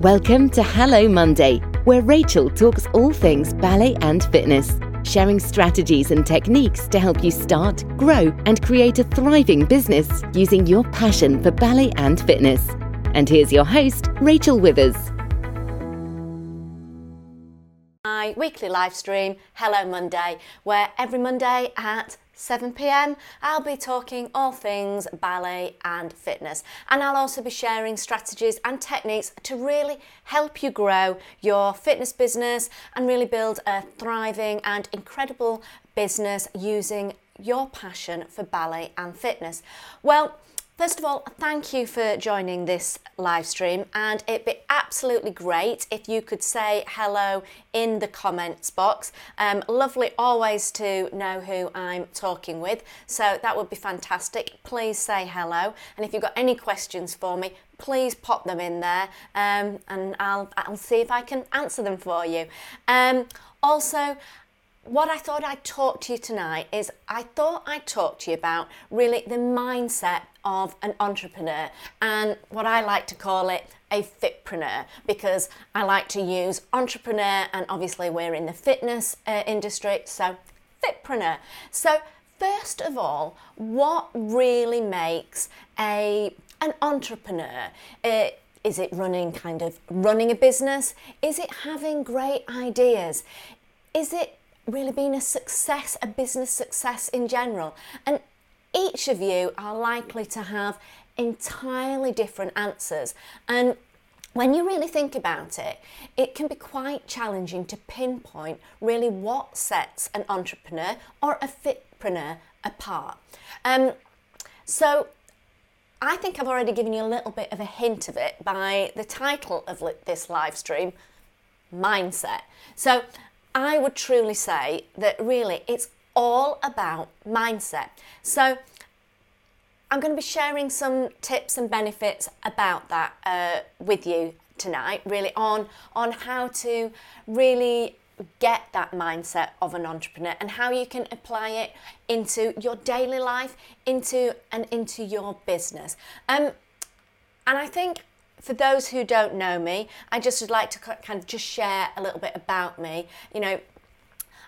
Welcome to Hello Monday, where Rachel talks all things ballet and fitness, sharing strategies and techniques to help you start, grow, and create a thriving business using your passion for ballet and fitness. And here's your host, Rachel Withers. My weekly live stream, Hello Monday, where every Monday at 7 pm, I'll be talking all things ballet and fitness. And I'll also be sharing strategies and techniques to really help you grow your fitness business and really build a thriving and incredible business using your passion for ballet and fitness. Well, First of all, thank you for joining this live stream, and it'd be absolutely great if you could say hello in the comments box. Um, lovely always to know who I'm talking with, so that would be fantastic. Please say hello, and if you've got any questions for me, please pop them in there, um, and I'll, I'll see if I can answer them for you. Um, also, what I thought I'd talk to you tonight is I thought I'd talk to you about really the mindset of an entrepreneur and what I like to call it a fitpreneur because I like to use entrepreneur and obviously we're in the fitness uh, industry so fitpreneur. So first of all, what really makes a an entrepreneur? Uh, is it running kind of running a business? Is it having great ideas? Is it really been a success, a business success in general. And each of you are likely to have entirely different answers. And when you really think about it, it can be quite challenging to pinpoint really what sets an entrepreneur or a fitpreneur apart. Um, so I think I've already given you a little bit of a hint of it by the title of this live stream, Mindset. So I would truly say that really it's all about mindset. So I'm going to be sharing some tips and benefits about that uh, with you tonight, really on on how to really get that mindset of an entrepreneur and how you can apply it into your daily life, into and into your business. Um, and I think for those who don't know me, I just would like to kind of just share a little bit about me. You know,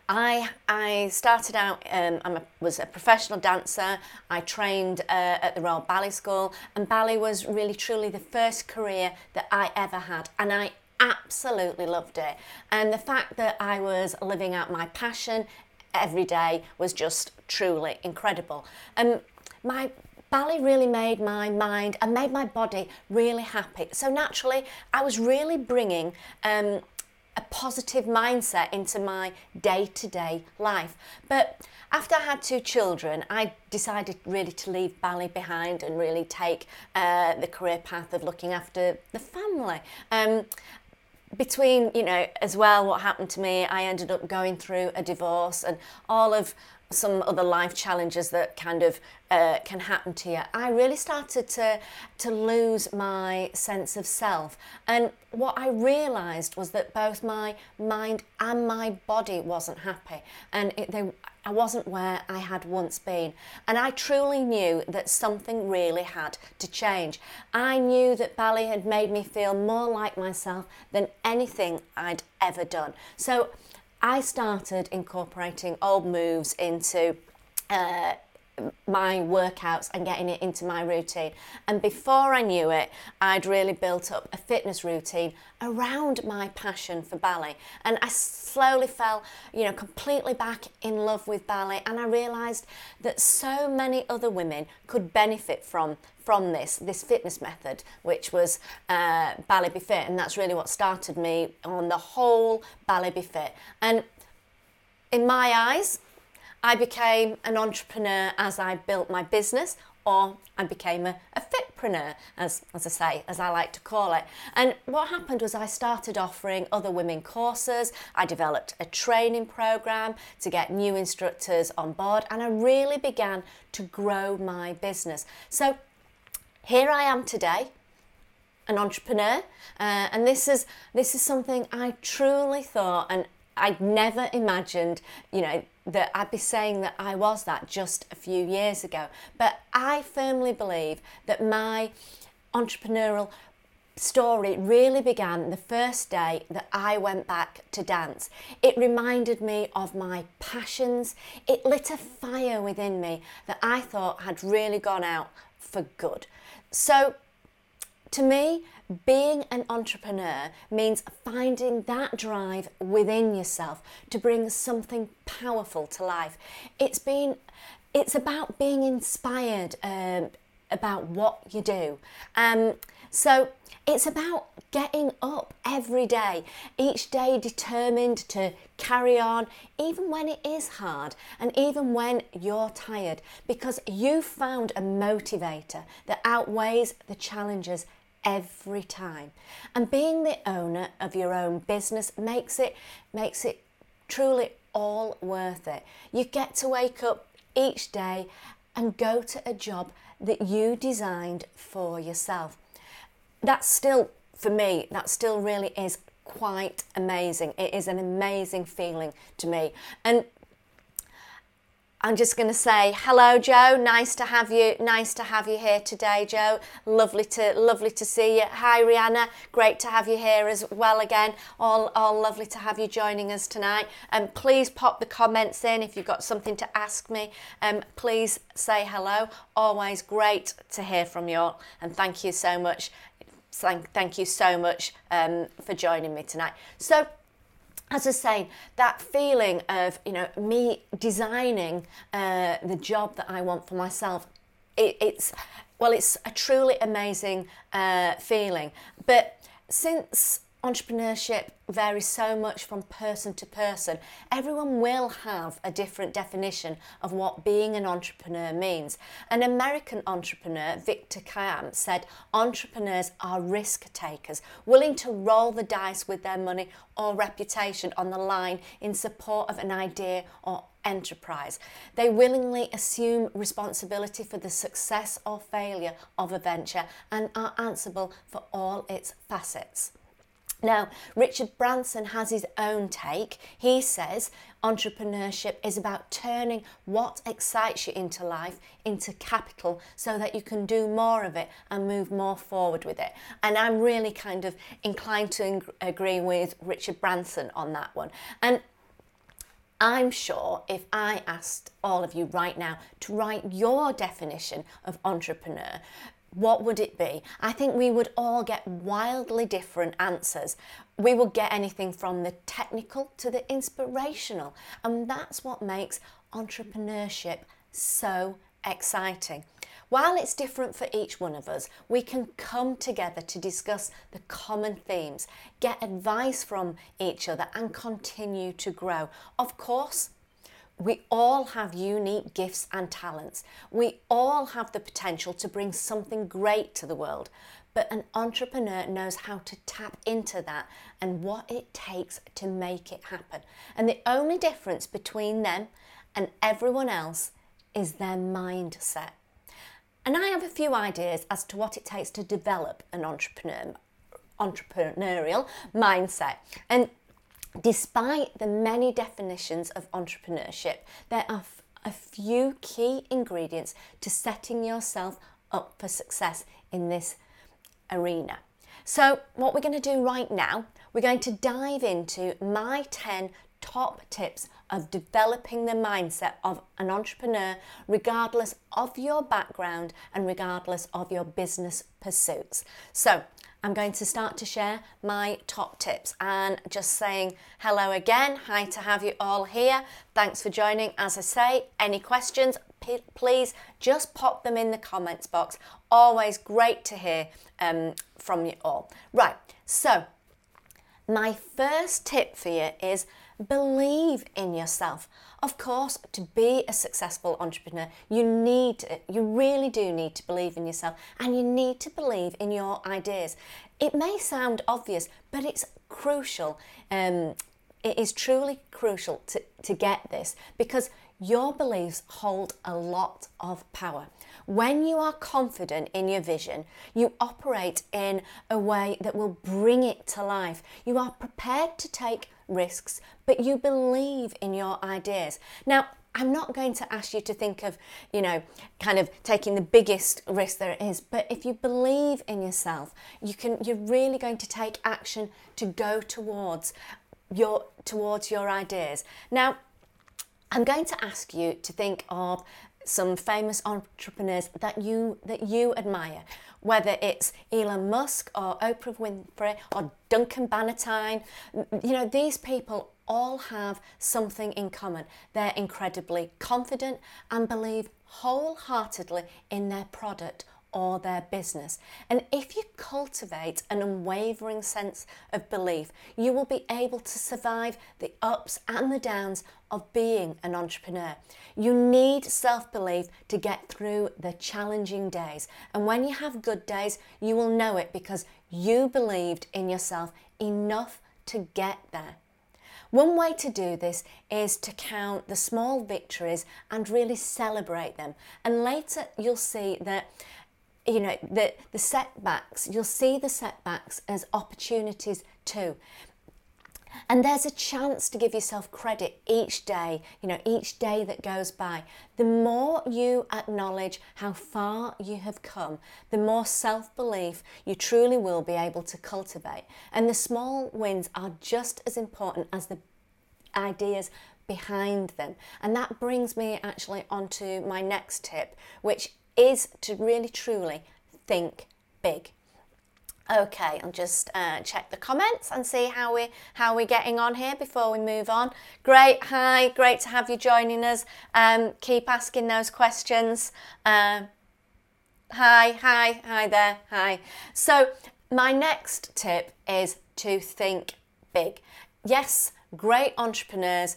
I I started out. Um, I was a professional dancer. I trained uh, at the Royal Ballet School, and ballet was really truly the first career that I ever had, and I absolutely loved it. And the fact that I was living out my passion every day was just truly incredible. And my ballet really made my mind and made my body really happy. So naturally, I was really bringing um, a positive mindset into my day to day life. But after I had two children, I decided really to leave ballet behind and really take uh, the career path of looking after the family. Um, between, you know, as well, what happened to me, I ended up going through a divorce and all of some other life challenges that kind of uh, can happen to you, I really started to to lose my sense of self. And what I realised was that both my mind and my body wasn't happy, and it, they, I wasn't where I had once been. And I truly knew that something really had to change. I knew that ballet had made me feel more like myself than anything I'd ever done. So I started incorporating old moves into uh, my workouts and getting it into my routine. And before I knew it, I'd really built up a fitness routine around my passion for ballet. And I slowly fell, you know, completely back in love with ballet. And I realized that so many other women could benefit from from this this fitness method, which was uh, Ballet Be Fit, and that's really what started me on the whole Ballet Be Fit. And in my eyes, I became an entrepreneur as I built my business, or I became a, a fitpreneur, as, as I say, as I like to call it. And what happened was I started offering other women courses, I developed a training program to get new instructors on board, and I really began to grow my business. So here I am today, an entrepreneur, uh, and this is this is something I truly thought and I'd never imagined, you know, that I'd be saying that I was that just a few years ago. But I firmly believe that my entrepreneurial story really began the first day that I went back to dance. It reminded me of my passions. It lit a fire within me that I thought had really gone out for good. So, to me, being an entrepreneur means finding that drive within yourself to bring something powerful to life. It's been it's about being inspired um, about what you do. Um, so it's about getting up every day, each day determined to carry on, even when it is hard and even when you're tired, because you found a motivator that outweighs the challenges every time. And being the owner of your own business makes it makes it truly all worth it. You get to wake up each day and go to a job that you designed for yourself. That's still, for me, that still really is quite amazing. It is an amazing feeling to me. And I'm just going to say hello, Joe. Nice to have you. Nice to have you here today, Joe. Lovely to lovely to see you. Hi, Rihanna. Great to have you here as well again. All all lovely to have you joining us tonight. And um, please pop the comments in if you've got something to ask me. Um, please say hello. Always great to hear from you all. And thank you so much. Thank, thank you so much um, for joining me tonight. So as I saying, that feeling of you know me designing uh, the job that I want for myself, it, it's well, it's a truly amazing uh, feeling. But since entrepreneurship varies so much from person to person. Everyone will have a different definition of what being an entrepreneur means. An American entrepreneur, Victor Kiam, said entrepreneurs are risk takers, willing to roll the dice with their money or reputation on the line in support of an idea or enterprise. They willingly assume responsibility for the success or failure of a venture and are answerable for all its facets. Now, Richard Branson has his own take. He says entrepreneurship is about turning what excites you into life into capital so that you can do more of it and move more forward with it. And I'm really kind of inclined to agree with Richard Branson on that one. And I'm sure if I asked all of you right now to write your definition of entrepreneur, what would it be? I think we would all get wildly different answers. We would get anything from the technical to the inspirational, and that's what makes entrepreneurship so exciting. While it's different for each one of us, we can come together to discuss the common themes, get advice from each other, and continue to grow. Of course, we all have unique gifts and talents. We all have the potential to bring something great to the world. But an entrepreneur knows how to tap into that and what it takes to make it happen. And the only difference between them and everyone else is their mindset. And I have a few ideas as to what it takes to develop an entrepreneur, entrepreneurial mindset. And Despite the many definitions of entrepreneurship, there are f- a few key ingredients to setting yourself up for success in this arena. So, what we're going to do right now, we're going to dive into my 10 top tips of developing the mindset of an entrepreneur, regardless of your background and regardless of your business pursuits. So, I'm going to start to share my top tips and just saying hello again. Hi to have you all here. Thanks for joining. As I say, any questions, p- please just pop them in the comments box. Always great to hear um, from you all. Right, so my first tip for you is believe in yourself. Of course, to be a successful entrepreneur, you need, you really do need to believe in yourself and you need to believe in your ideas. It may sound obvious, but it's crucial. Um, it is truly crucial to, to get this because your beliefs hold a lot of power. When you are confident in your vision, you operate in a way that will bring it to life. You are prepared to take risks, but you believe in your ideas. Now, I'm not going to ask you to think of, you know, kind of taking the biggest risk there is, but if you believe in yourself, you can you're really going to take action to go towards your towards your ideas. Now, I'm going to ask you to think of some famous entrepreneurs that you that you admire, whether it's Elon Musk or Oprah Winfrey or Duncan Bannatyne. You know, these people all have something in common. They're incredibly confident and believe wholeheartedly in their product or their business. And if you cultivate an unwavering sense of belief, you will be able to survive the ups and the downs of being an entrepreneur. You need self belief to get through the challenging days. And when you have good days, you will know it because you believed in yourself enough to get there. One way to do this is to count the small victories and really celebrate them. And later you'll see that you know the the setbacks you'll see the setbacks as opportunities too. And there's a chance to give yourself credit each day you know each day that goes by. The more you acknowledge how far you have come the more self-belief you truly will be able to cultivate. And the small wins are just as important as the ideas behind them. And that brings me actually onto my next tip which is to really truly think big. Okay, I'll just uh, check the comments and see how we how we're getting on here before we move on. Great, hi, great to have you joining us. Um, keep asking those questions. Uh, hi, hi, hi there, hi. So my next tip is to think big. Yes, great entrepreneurs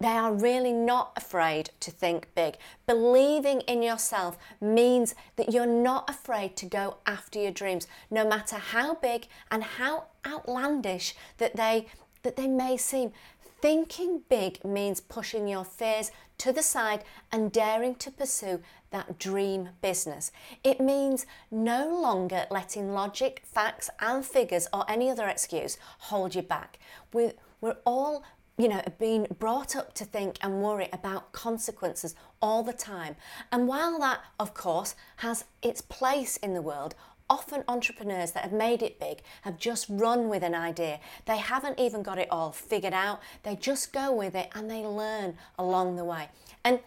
they are really not afraid to think big. Believing in yourself means that you're not afraid to go after your dreams, no matter how big and how outlandish that they that they may seem. Thinking big means pushing your fears to the side and daring to pursue that dream business. It means no longer letting logic, facts, and figures or any other excuse hold you back. We're, we're all you know, being brought up to think and worry about consequences all the time. And while that, of course, has its place in the world, often entrepreneurs that have made it big have just run with an idea. They haven't even got it all figured out. They just go with it and they learn along the way. And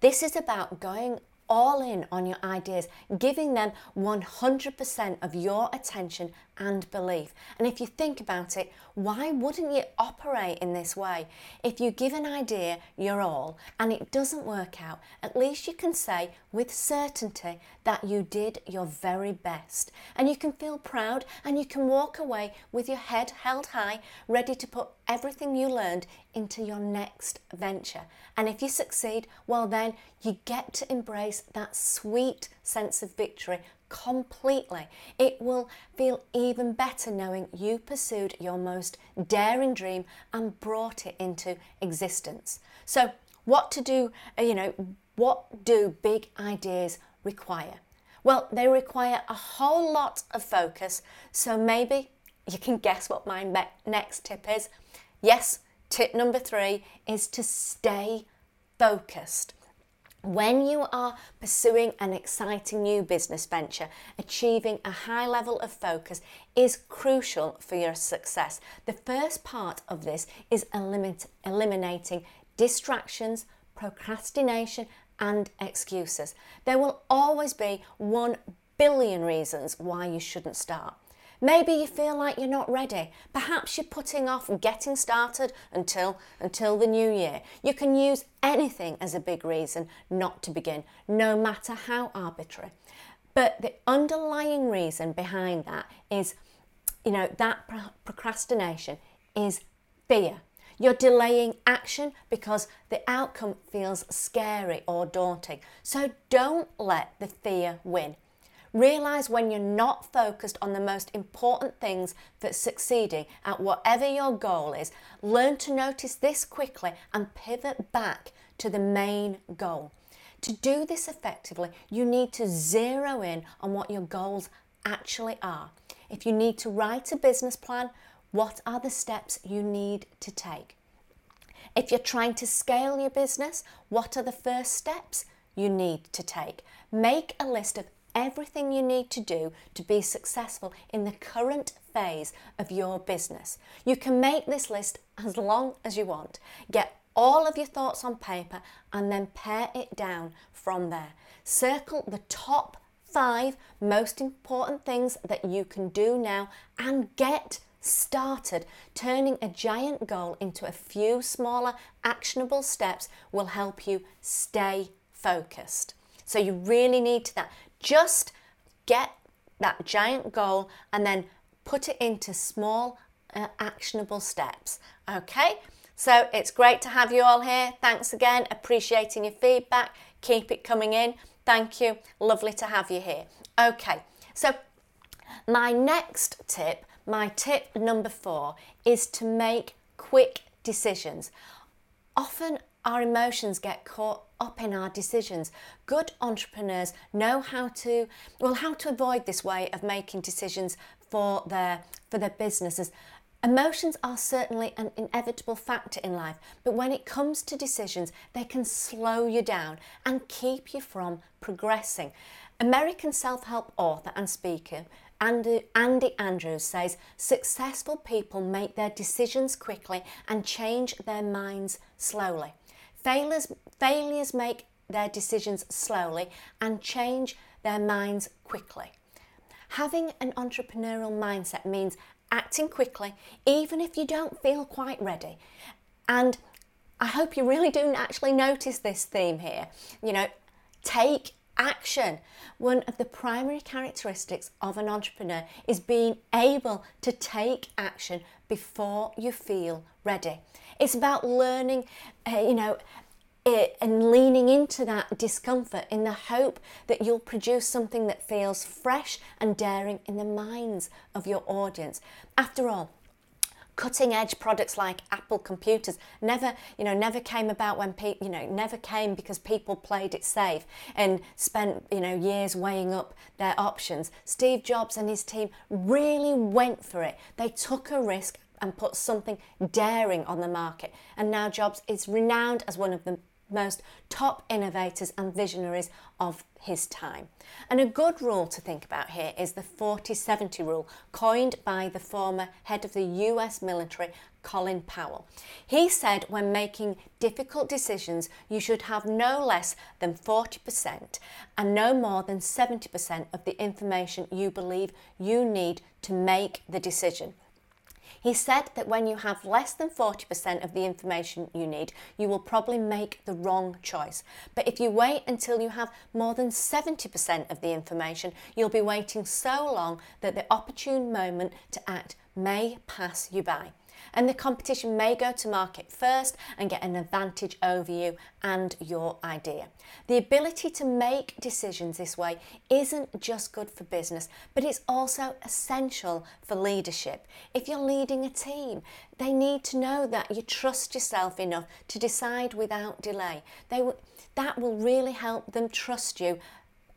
this is about going all in on your ideas, giving them 100% of your attention and belief. And if you think about it, why wouldn't you operate in this way? If you give an idea your all and it doesn't work out, at least you can say with certainty that you did your very best. And you can feel proud and you can walk away with your head held high, ready to put everything you learned into your next venture. And if you succeed, well, then you get to embrace that sweet sense of victory completely. It will feel even better knowing you pursued your most daring dream and brought it into existence. So, what to do, uh, you know, what do big ideas require? Well, they require a whole lot of focus. So, maybe you can guess what my next tip is. Yes, tip number three is to stay focused. When you are pursuing an exciting new business venture, achieving a high level of focus is crucial for your success. The first part of this is eliminating distractions, procrastination, and excuses. There will always be one billion reasons why you shouldn't start. Maybe you feel like you're not ready. Perhaps you're putting off getting started until until the new year. You can use anything as a big reason not to begin, no matter how arbitrary. But the underlying reason behind that is you know that procrastination is fear. You're delaying action because the outcome feels scary or daunting. So don't let the fear win. Realize when you're not focused on the most important things for succeeding at whatever your goal is. Learn to notice this quickly and pivot back to the main goal. To do this effectively, you need to zero in on what your goals actually are. If you need to write a business plan, what are the steps you need to take? If you're trying to scale your business, what are the first steps you need to take? Make a list of everything you need to do to be successful in the current phase of your business. You can make this list as long as you want. Get all of your thoughts on paper and then pare it down from there. Circle the top five most important things that you can do now and get started. Turning a giant goal into a few smaller, actionable steps will help you stay focused. So you really need to that. Just get that giant goal and then put it into small, uh, actionable steps. Okay? So it's great to have you all here. Thanks again. Appreciating your feedback. Keep it coming in. Thank you. Lovely to have you here. Okay, so my next tip, my tip number four, is to make quick decisions. Often our emotions get caught up in our decisions. Good entrepreneurs know how to well how to avoid this way of making decisions for their for their businesses. Emotions are certainly an inevitable factor in life, but when it comes to decisions, they can slow you down and keep you from progressing. American self help author and speaker Andy, Andy Andrews says successful people make their decisions quickly and change their minds slowly. Failures, failures make their decisions slowly and change their minds quickly. Having an entrepreneurial mindset means acting quickly, even if you don't feel quite ready. And I hope you really do actually notice this theme here. You know, take action. One of the primary characteristics of an entrepreneur is being able to take action before you feel ready. It's about learning, uh, you know, it and leaning into that discomfort in the hope that you'll produce something that feels fresh and daring in the minds of your audience. After all, cutting edge products like Apple computers never, you know, never came about when people, you know, never came because people played it safe and spent, you know, years weighing up their options. Steve Jobs and his team really went for it. They took a risk and put something daring on the market. And now Jobs is renowned as one of the most top innovators and visionaries of his time. And a good rule to think about here is the 40 70 rule, coined by the former head of the US military, Colin Powell. He said when making difficult decisions, you should have no less than 40% and no more than 70% of the information you believe you need to make the decision. He said that when you have less than 40% of the information you need, you will probably make the wrong choice. But if you wait until you have more than 70% of the information, you'll be waiting so long that the opportune moment to act may pass you by and the competition may go to market first and get an advantage over you and your idea. The ability to make decisions this way isn't just good for business, but it's also essential for leadership. If you're leading a team, they need to know that you trust yourself enough to decide without delay. They w- that will really help them trust you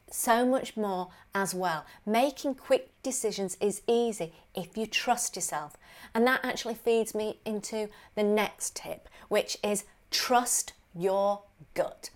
so much more as well. Making quick decisions is easy if you trust yourself. And that actually feeds me into the next tip, which is trust your gut.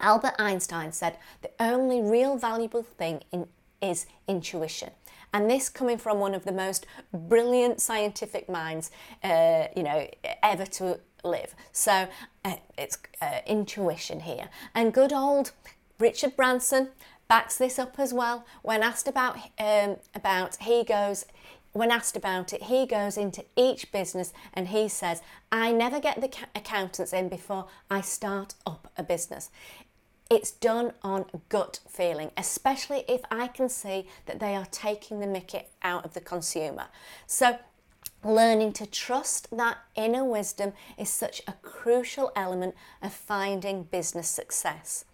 Albert Einstein said the only real valuable thing in, is intuition. And this coming from one of the most brilliant scientific minds, uh, you know, ever to live. So uh, it's uh, intuition here. And good old Richard Branson backs this up as well. When asked about um, about he goes when asked about it, he goes into each business and he says, I never get the accountants in before I start up a business. It's done on gut feeling, especially if I can see that they are taking the mickey out of the consumer. So, learning to trust that inner wisdom is such a crucial element of finding business success.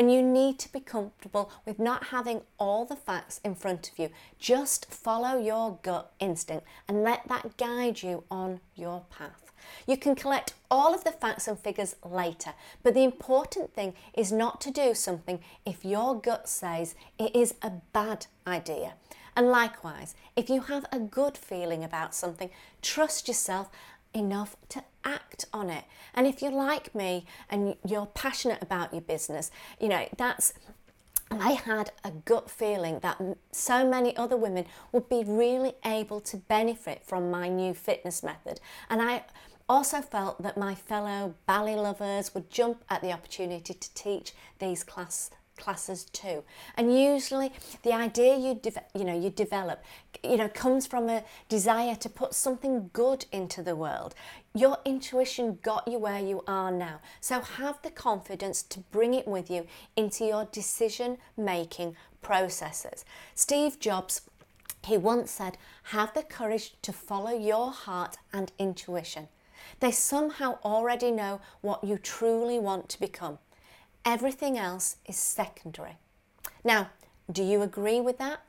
And you need to be comfortable with not having all the facts in front of you. Just follow your gut instinct and let that guide you on your path. You can collect all of the facts and figures later, but the important thing is not to do something if your gut says it is a bad idea. And likewise, if you have a good feeling about something, trust yourself enough to act on it. And if you're like me and you're passionate about your business, you know, that's I had a gut feeling that so many other women would be really able to benefit from my new fitness method. And I also felt that my fellow ballet lovers would jump at the opportunity to teach these class classes too. And usually the idea you de- you know you develop you know comes from a desire to put something good into the world. Your intuition got you where you are now. So have the confidence to bring it with you into your decision making processes. Steve Jobs he once said, have the courage to follow your heart and intuition. They somehow already know what you truly want to become. Everything else is secondary. Now, do you agree with that?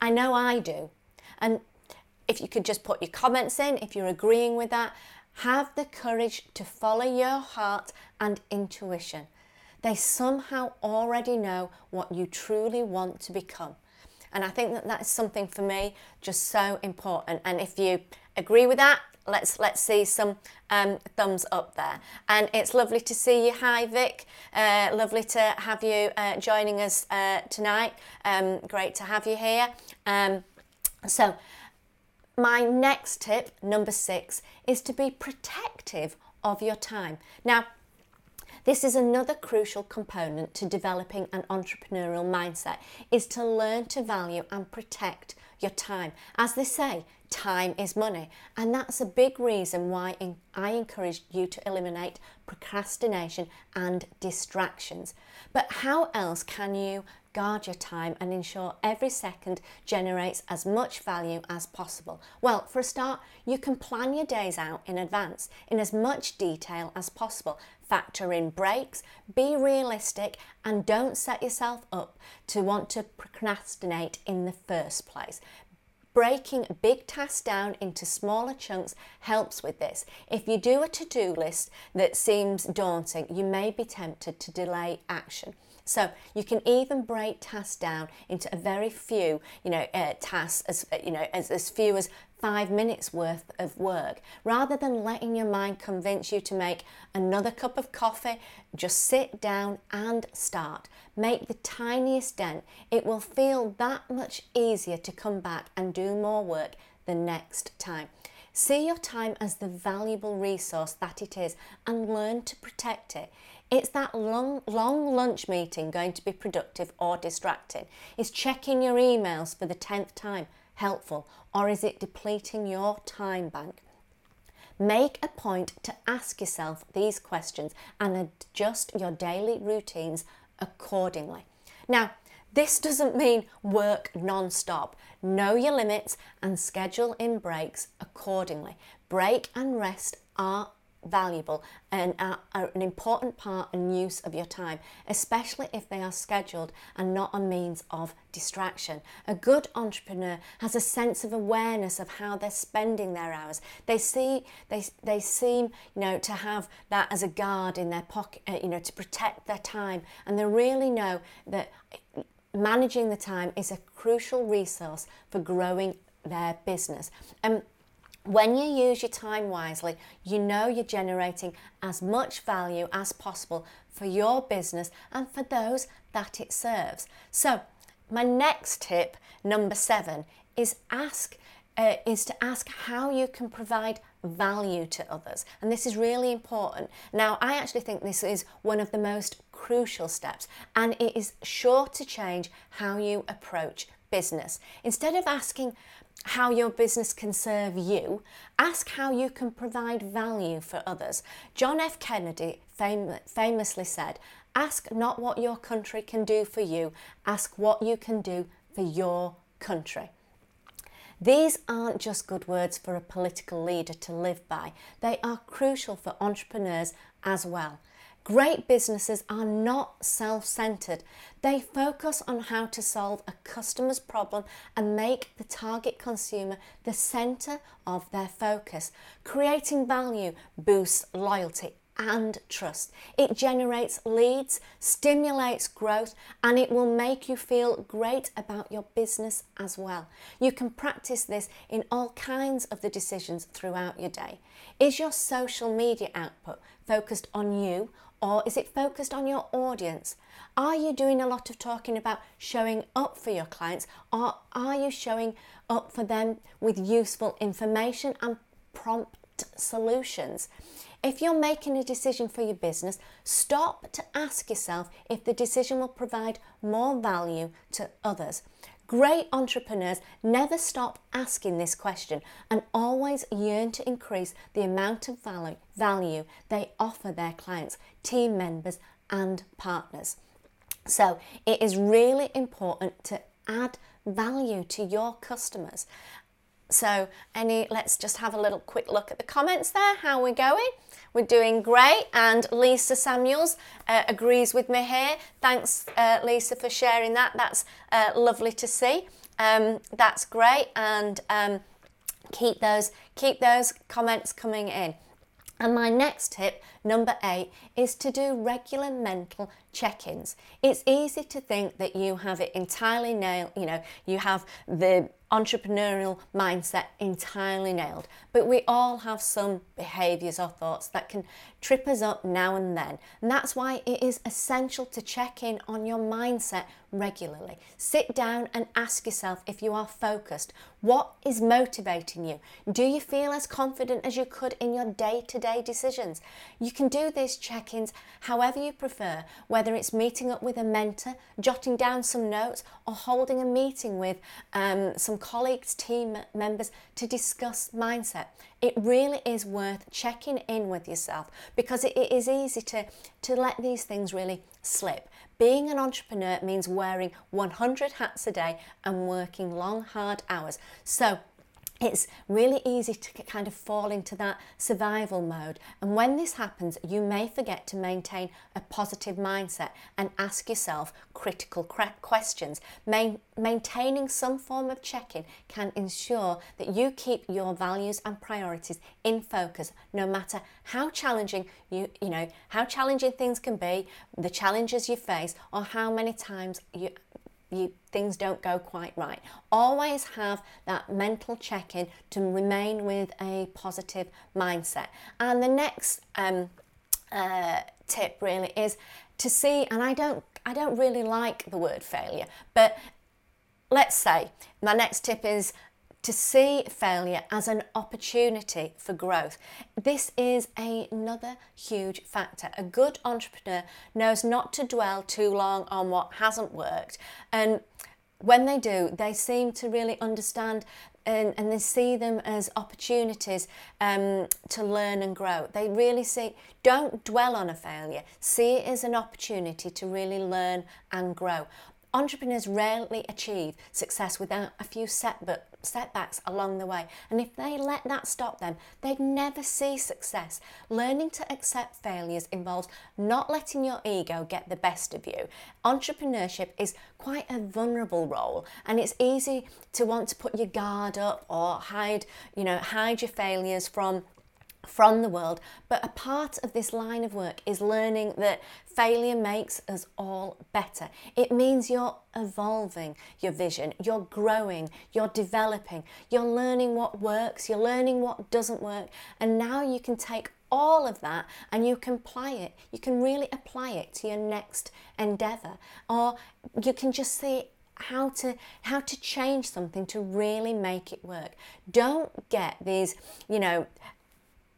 I know I do. And if you could just put your comments in, if you're agreeing with that, have the courage to follow your heart and intuition. They somehow already know what you truly want to become. And I think that that's something for me just so important. And if you agree with that, let's let's see some um, thumbs up there. And it's lovely to see you. Hi, Vic. Uh, lovely to have you uh, joining us uh, tonight. Um, great to have you here. Um, so, my next tip, number six, is to be protective of your time. Now, this is another crucial component to developing an entrepreneurial mindset is to learn to value and protect your time. As they say, time is money. And that's a big reason why I encourage you to eliminate procrastination and distractions. But how else can you guard your time and ensure every second generates as much value as possible? Well, for a start, you can plan your days out in advance in as much detail as possible. Factor in breaks, be realistic, and don't set yourself up to want to procrastinate in the first place. Breaking big tasks down into smaller chunks helps with this. If you do a to do list that seems daunting, you may be tempted to delay action. So you can even break tasks down into a very few, you know, uh, tasks as you know as, as few as five minutes worth of work. Rather than letting your mind convince you to make another cup of coffee, just sit down and start. Make the tiniest dent. It will feel that much easier to come back and do more work the next time. See your time as the valuable resource that it is and learn to protect it. It's that long, long lunch meeting going to be productive or distracting? Is checking your emails for the 10th time helpful or is it depleting your time bank? Make a point to ask yourself these questions and adjust your daily routines accordingly. Now, this doesn't mean work non stop. Know your limits and schedule in breaks accordingly. Break and rest are valuable and are, are, an important part and use of your time, especially if they are scheduled and not a means of distraction. A good entrepreneur has a sense of awareness of how they're spending their hours. They see they they seem you know to have that as a guard in their pocket, uh, you know, to protect their time, and they really know that managing the time is a crucial resource for growing their business. Um, when you use your time wisely, you know you're generating as much value as possible for your business and for those that it serves. So, my next tip, number seven, is ask uh, is to ask how you can provide value to others. And this is really important. Now, I actually think this is one of the most crucial steps, and it is sure to change how you approach business. Instead of asking, how your business can serve you, ask how you can provide value for others. John F. Kennedy fam- famously said, Ask not what your country can do for you, ask what you can do for your country. These aren't just good words for a political leader to live by, they are crucial for entrepreneurs as well. Great businesses are not self centered. They focus on how to solve a customer's problem and make the target consumer the center of their focus. Creating value boosts loyalty and trust. It generates leads, stimulates growth, and it will make you feel great about your business as well. You can practice this in all kinds of the decisions throughout your day. Is your social media output focused on you or is it focused on your audience? Are you doing a lot of talking about showing up for your clients or are you showing up for them with useful information and prompt solutions? If you're making a decision for your business, stop to ask yourself if the decision will provide more value to others. Great entrepreneurs never stop asking this question and always yearn to increase the amount of value they offer their clients, team members, and partners. So it is really important to add value to your customers. So, any, let's just have a little quick look at the comments there. How we're going? We're doing great, and Lisa Samuels uh, agrees with me here. Thanks, uh, Lisa, for sharing that. That's uh, lovely to see. Um, that's great, and um, keep those keep those comments coming in. And my next tip, number eight, is to do regular mental check ins. It's easy to think that you have it entirely nailed, you know, you have the entrepreneurial mindset entirely nailed. But we all have some behaviours or thoughts that can trip us up now and then. And that's why it is essential to check in on your mindset regularly. Sit down and ask yourself if you are focused. What is motivating you? Do you feel as confident as you could in your day to day decisions? You can do these check ins however you prefer, whether it's meeting up with a mentor, jotting down some notes, or holding a meeting with um, some colleagues, team members to discuss mindset. It really is worth checking in with yourself because it, is easy to, to let these things really slip. Being an entrepreneur means wearing 100 hats a day and working long, hard hours. So it's really easy to kind of fall into that survival mode. And when this happens, you may forget to maintain a positive mindset and ask yourself critical questions. Main, maintaining some form of check in can ensure that you keep your values and priorities in focus, no matter how challenging you, you know, how challenging things can be, the challenges you face, or how many times you you, things don't go quite right. Always have that mental check in to remain with a positive mindset. And the next um, uh, tip really is to see, and I don't, I don't really like the word failure, but let's say my next tip is to see failure as an opportunity for growth. This is another huge factor. A good entrepreneur knows not to dwell too long on what hasn't worked. And when they do, they seem to really understand and, and they see them as opportunities um, to learn and grow. They really see, don't dwell on a failure, see it as an opportunity to really learn and grow. Entrepreneurs rarely achieve success without a few setbacks along the way. And if they let that stop them, they'd never see success. Learning to accept failures involves not letting your ego get the best of you. Entrepreneurship is quite a vulnerable role and it's easy to want to put your guard up or hide, you know, hide your failures from from the world. But a part of this line of work is learning that failure makes us all better. It means you're evolving your vision, you're growing, you're developing, you're learning what works, you're learning what doesn't work. And now you can take all of that and you can apply it. You can really apply it to your next endeavor. Or you can just see how to how to change something to really make it work don't get these you know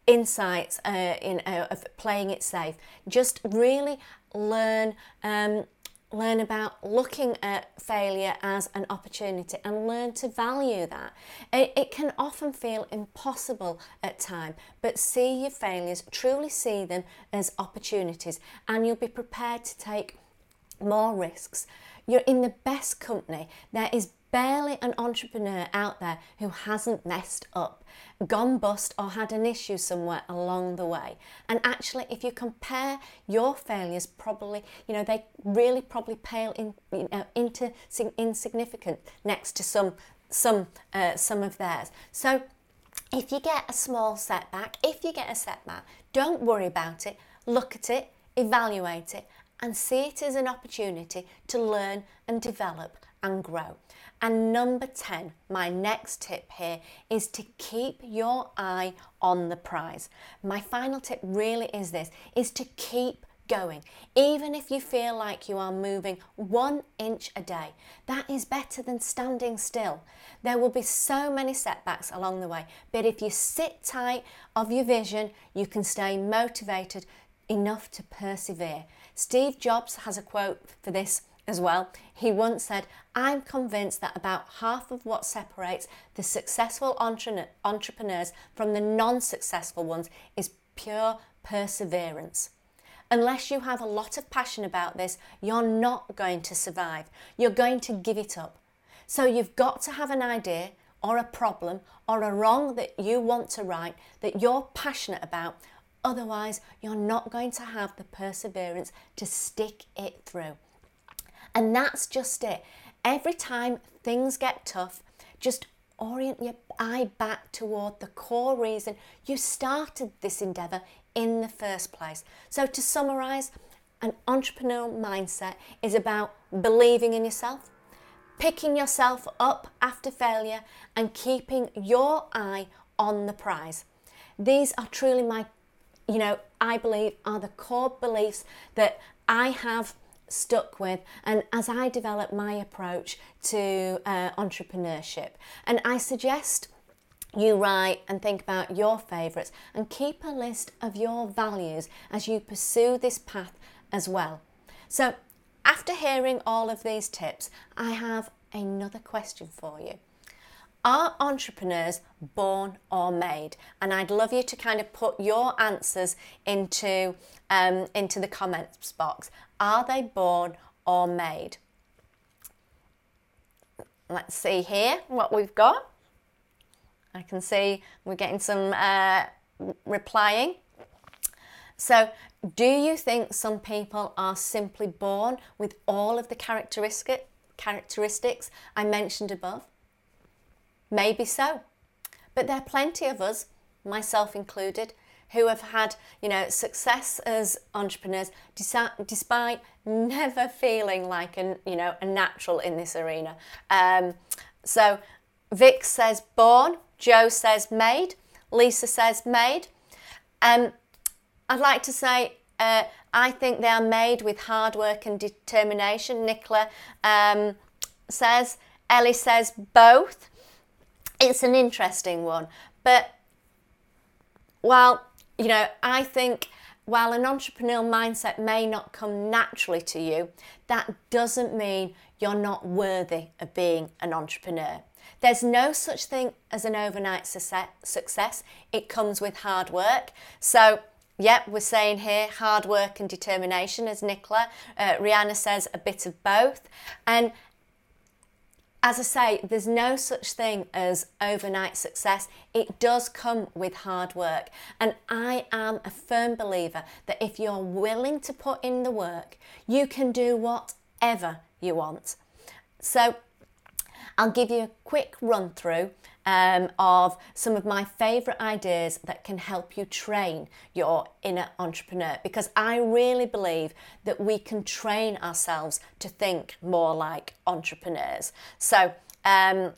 insights uh, in uh, of playing it safe. Just really learn. Um, learn about looking at failure as an opportunity and learn to value that. It, it, can often feel impossible at time, but see your failures, truly see them as opportunities, and you'll be prepared to take more risks. You're in the best company. There is barely an entrepreneur out there who hasn't messed up, gone bust, or had an issue somewhere along the way. And actually, if you compare your failures, probably, you know, they really probably pale in, you know, into insignificant next to some some uh, some of theirs. So if you get a small setback, if you get a setback, don't worry about it. look at it, evaluate it, and see it as an opportunity to learn and develop and grow. And number 10, my next tip here is to keep your eye on the prize. My final tip really is this is to keep going. Even if you feel like you are moving one inch a day, that is better than standing still. There will be so many setbacks along the way, but if you sit tight of your vision, you can stay motivated enough to persevere. Steve Jobs has a quote for this as well. He once said, I'm convinced that about half of what separates the successful entre- entrepreneurs from the non successful ones is pure perseverance. Unless you have a lot of passion about this, you're not going to survive. You're going to give it up. So you've got to have an idea or a problem or a wrong that you want to right that you're passionate about. Otherwise, you're not going to have the perseverance to stick it through. And that's just it. Every time things get tough, just orient your eye back toward the core reason you started this endeavour in the first place. So, to summarise, an entrepreneurial mindset is about believing in yourself, picking yourself up after failure, and keeping your eye on the prize. These are truly my, you know, I believe are the core beliefs that I have stuck with and as I develop my approach to uh, entrepreneurship. And I suggest you write and think about your favourites and keep a list of your values as you pursue this path as well. So, after hearing all of these tips, I have another question for you. Are entrepreneurs born or made? And I'd love you to kind of put your answers into, um, into the comments box. Are they born or made? Let's see here what we've got. I can see we're getting some uh, replying. So, do you think some people are simply born with all of the characteristic, characteristics I mentioned above? Maybe so. But there are plenty of us, myself included, who have had, you know, success as entrepreneurs despite never feeling like a, you know, a natural in this arena. Um, so Vic says born, Joe says made, Lisa says made. Um, I'd like to say uh, I think they are made with hard work and determination. Nicola um, says, Ellie says both. It's an interesting one, but while you know, I think while an entrepreneurial mindset may not come naturally to you, that doesn't mean you're not worthy of being an entrepreneur. There's no such thing as an overnight success. It comes with hard work. So, yep, we're saying here hard work and determination, as Nicola. Uh, Rihanna says a bit of both. And as I say, there's no such thing as overnight success. It does come with hard work. And I am a firm believer that if you're willing to put in the work, you can do whatever you want. So I'll give you a quick run through um, of some of my favourite ideas that can help you train your inner entrepreneur because I really believe that we can train ourselves to think more like entrepreneurs. So, um,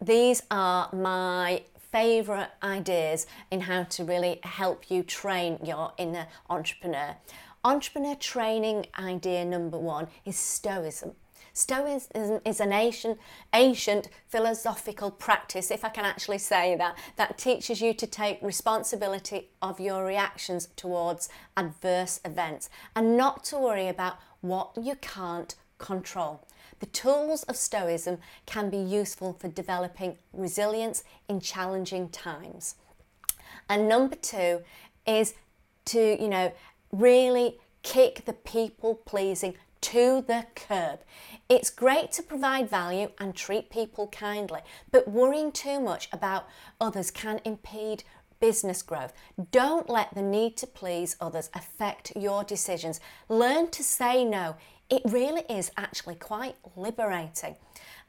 these are my favourite ideas in how to really help you train your inner entrepreneur. Entrepreneur training idea number one is Stoicism. Stoicism is an ancient, ancient philosophical practice, if I can actually say that, that teaches you to take responsibility of your reactions towards adverse events and not to worry about what you can't control. The tools of Stoicism can be useful for developing resilience in challenging times. And number two is to, you know, really kick the people pleasing to the curb. It's great to provide value and treat people kindly, but worrying too much about others can impede business growth. Don't let the need to please others affect your decisions. Learn to say no. It really is actually quite liberating.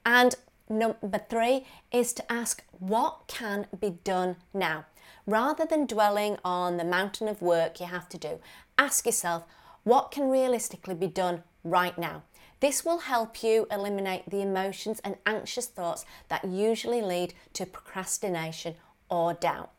And number three is to ask what can be done now. Rather than dwelling on the mountain of work you have to do, ask yourself what can realistically be done right now. This will help you eliminate the emotions and anxious thoughts that usually lead to procrastination or doubt.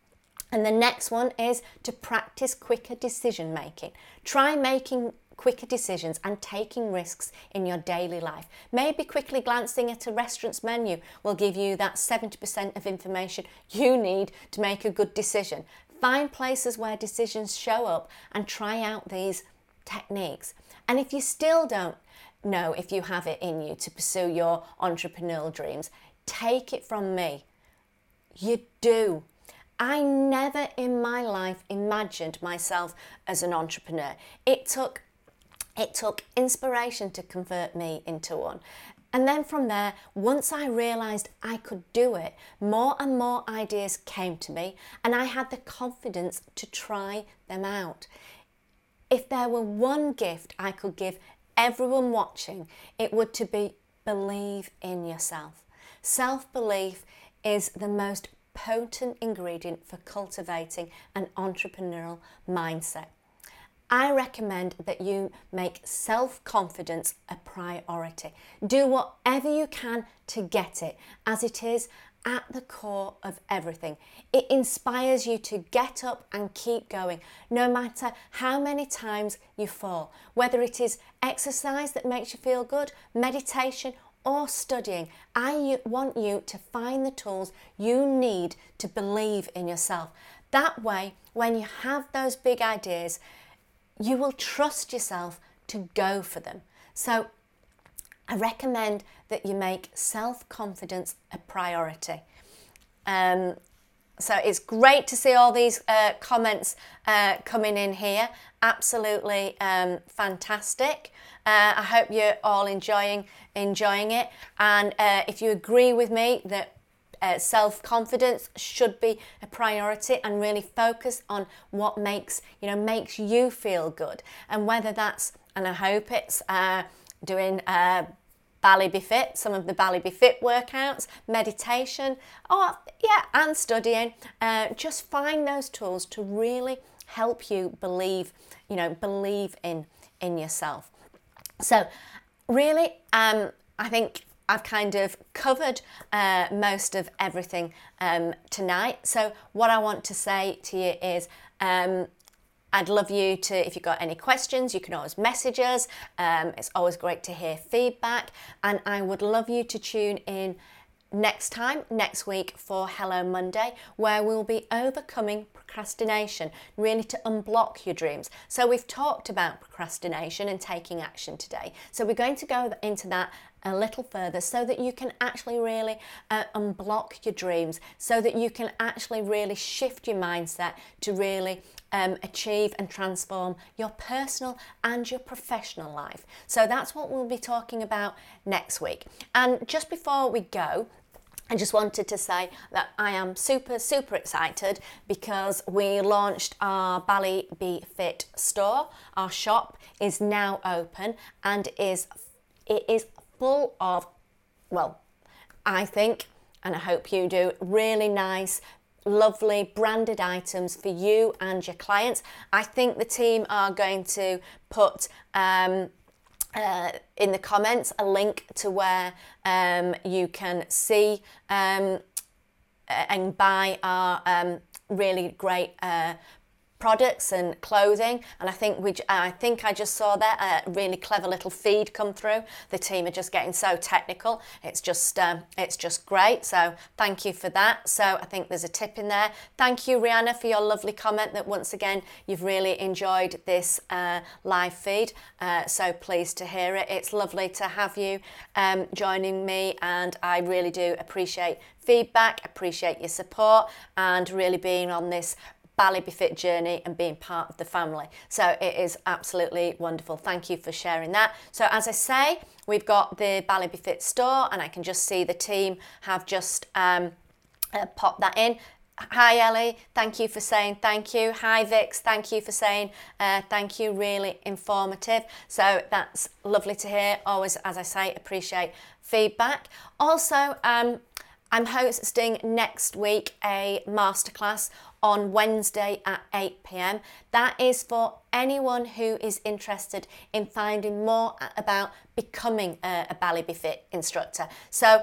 And the next one is to practice quicker decision making. Try making quicker decisions and taking risks in your daily life. Maybe quickly glancing at a restaurant's menu will give you that 70% of information you need to make a good decision. Find places where decisions show up and try out these techniques. And if you still don't know if you have it in you to pursue your entrepreneurial dreams, take it from me. You do. I never in my life imagined myself as an entrepreneur. It took it took inspiration to convert me into one. And then from there, once I realized I could do it, more and more ideas came to me, and I had the confidence to try them out. If there were one gift I could give everyone watching, it would to be believe in yourself. Self belief is the most potent ingredient for cultivating an entrepreneurial mindset. I recommend that you make self confidence a priority. Do whatever you can to get it, as it is at the core of everything. It inspires you to get up and keep going, no matter how many times you fall. Whether it is exercise that makes you feel good, meditation, or studying, I want you to find the tools you need to believe in yourself. That way, when you have those big ideas, you will trust yourself to go for them. So, I recommend that you make self confidence a priority. Um, so it's great to see all these uh, comments uh, coming in here. Absolutely um, fantastic. Uh, I hope you're all enjoying enjoying it. And uh, if you agree with me that uh, self confidence should be a priority and really focus on what makes you know makes you feel good, and whether that's and I hope it's uh, doing. Ballet Be Fit, some of the Ballet Be Fit workouts, meditation, oh yeah, and studying. Uh, just find those tools to really help you believe, you know, believe in in yourself. So, really, um, I think I've kind of covered uh, most of everything um, tonight. So, what I want to say to you is um, I'd love you to, if you've got any questions, you can always message us. Um, it's always great to hear feedback. And I would love you to tune in next time, next week for Hello Monday, where we'll be overcoming procrastination, really to unblock your dreams. So, we've talked about procrastination and taking action today. So, we're going to go into that a little further so that you can actually really uh, unblock your dreams, so that you can actually really shift your mindset to really um, achieve and transform your personal and your professional life. So that's what we'll be talking about next week. And just before we go, I just wanted to say that I am super, super excited because we launched our Ballet Be Fit store. Our shop is now open and is it is full of, well, I think, and I hope you do, really nice lovely branded items for you and your clients. I think the team are going to put um, uh, in the comments a link to where um, you can see um, and buy our um, really great uh, products and clothing and I think we I think I just saw that a really clever little feed come through. The team are just getting so technical. It's just um, it's just great. So thank you for that. So I think there's a tip in there. Thank you Rihanna for your lovely comment that once again you've really enjoyed this uh, live feed. Uh, so pleased to hear it. It's lovely to have you um, joining me and I really do appreciate feedback appreciate your support and really being on this Ballet Be Fit journey and being part of the family. So it is absolutely wonderful. Thank you for sharing that. So as I say, we've got the Ballet Be Fit store and I can just see the team have just um, uh, popped that in. Hi Ellie, thank you for saying thank you. Hi Vix, thank you for saying uh, thank you. Really informative. So that's lovely to hear. Always, as I say, appreciate feedback. Also, um, I'm hosting next week a masterclass on Wednesday at 8 pm. That is for anyone who is interested in finding more about becoming a, a Ballet Fit instructor. So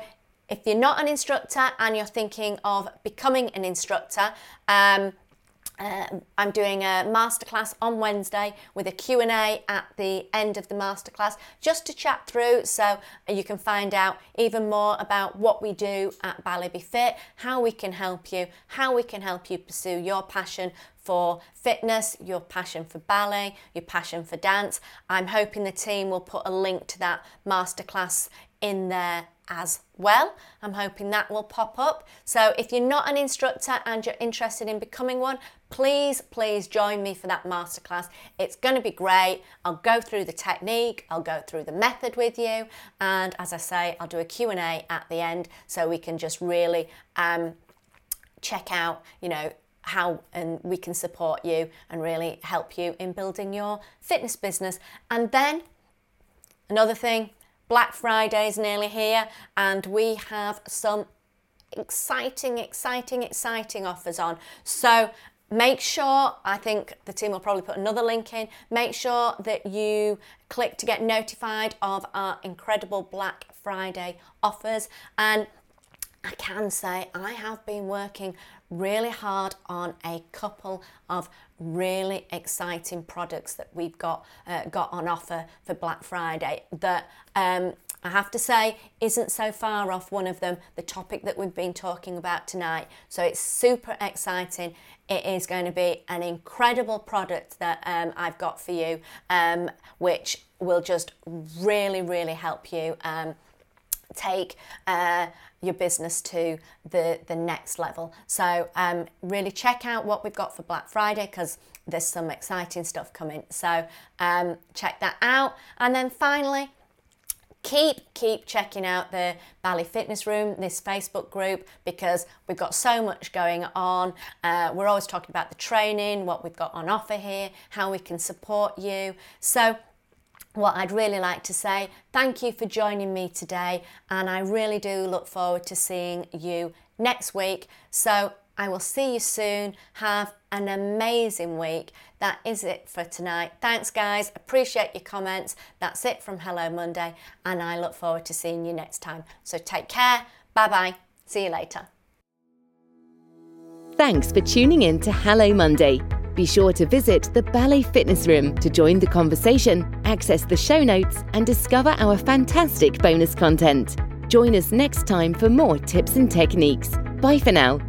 if you're not an instructor and you're thinking of becoming an instructor, um, uh, I'm doing a masterclass on Wednesday with a Q&A at the end of the masterclass just to chat through so you can find out even more about what we do at Ballet Be Fit, how we can help you, how we can help you pursue your passion for fitness, your passion for ballet, your passion for dance. I'm hoping the team will put a link to that masterclass in there as well. I'm hoping that will pop up. So if you're not an instructor and you're interested in becoming one, please, please join me for that masterclass. It's going to be great. I'll go through the technique, I'll go through the method with you, and as I say, I'll do a Q&A at the end so we can just really um, check out, you know, how and we can support you and really help you in building your fitness business. And then another thing, Black Friday is nearly here, and we have some exciting, exciting, exciting offers on. So make sure, I think the team will probably put another link in, make sure that you click to get notified of our incredible Black Friday offers. And I can say I have been working really hard on a couple of really exciting products that we've got uh, got on offer for Black Friday that um, I have to say isn't so far off one of them the topic that we've been talking about tonight so it's super exciting it is going to be an incredible product that um, I've got for you um, which will just really really help you um, take uh, your business to the, the next level. So, um, really check out what we've got for Black Friday because there's some exciting stuff coming. So, um, check that out. And then finally, keep keep checking out the Ballet Fitness Room, this Facebook group, because we've got so much going on. Uh, we're always talking about the training, what we've got on offer here, how we can support you. So what I'd really like to say. Thank you for joining me today, and I really do look forward to seeing you next week. So I will see you soon. Have an amazing week. That is it for tonight. Thanks, guys. Appreciate your comments. That's it from Hello Monday, and I look forward to seeing you next time. So take care. Bye bye. See you later. Thanks for tuning in to Hello Monday. Be sure to visit the Ballet Fitness Room to join the conversation, access the show notes, and discover our fantastic bonus content. Join us next time for more tips and techniques. Bye for now.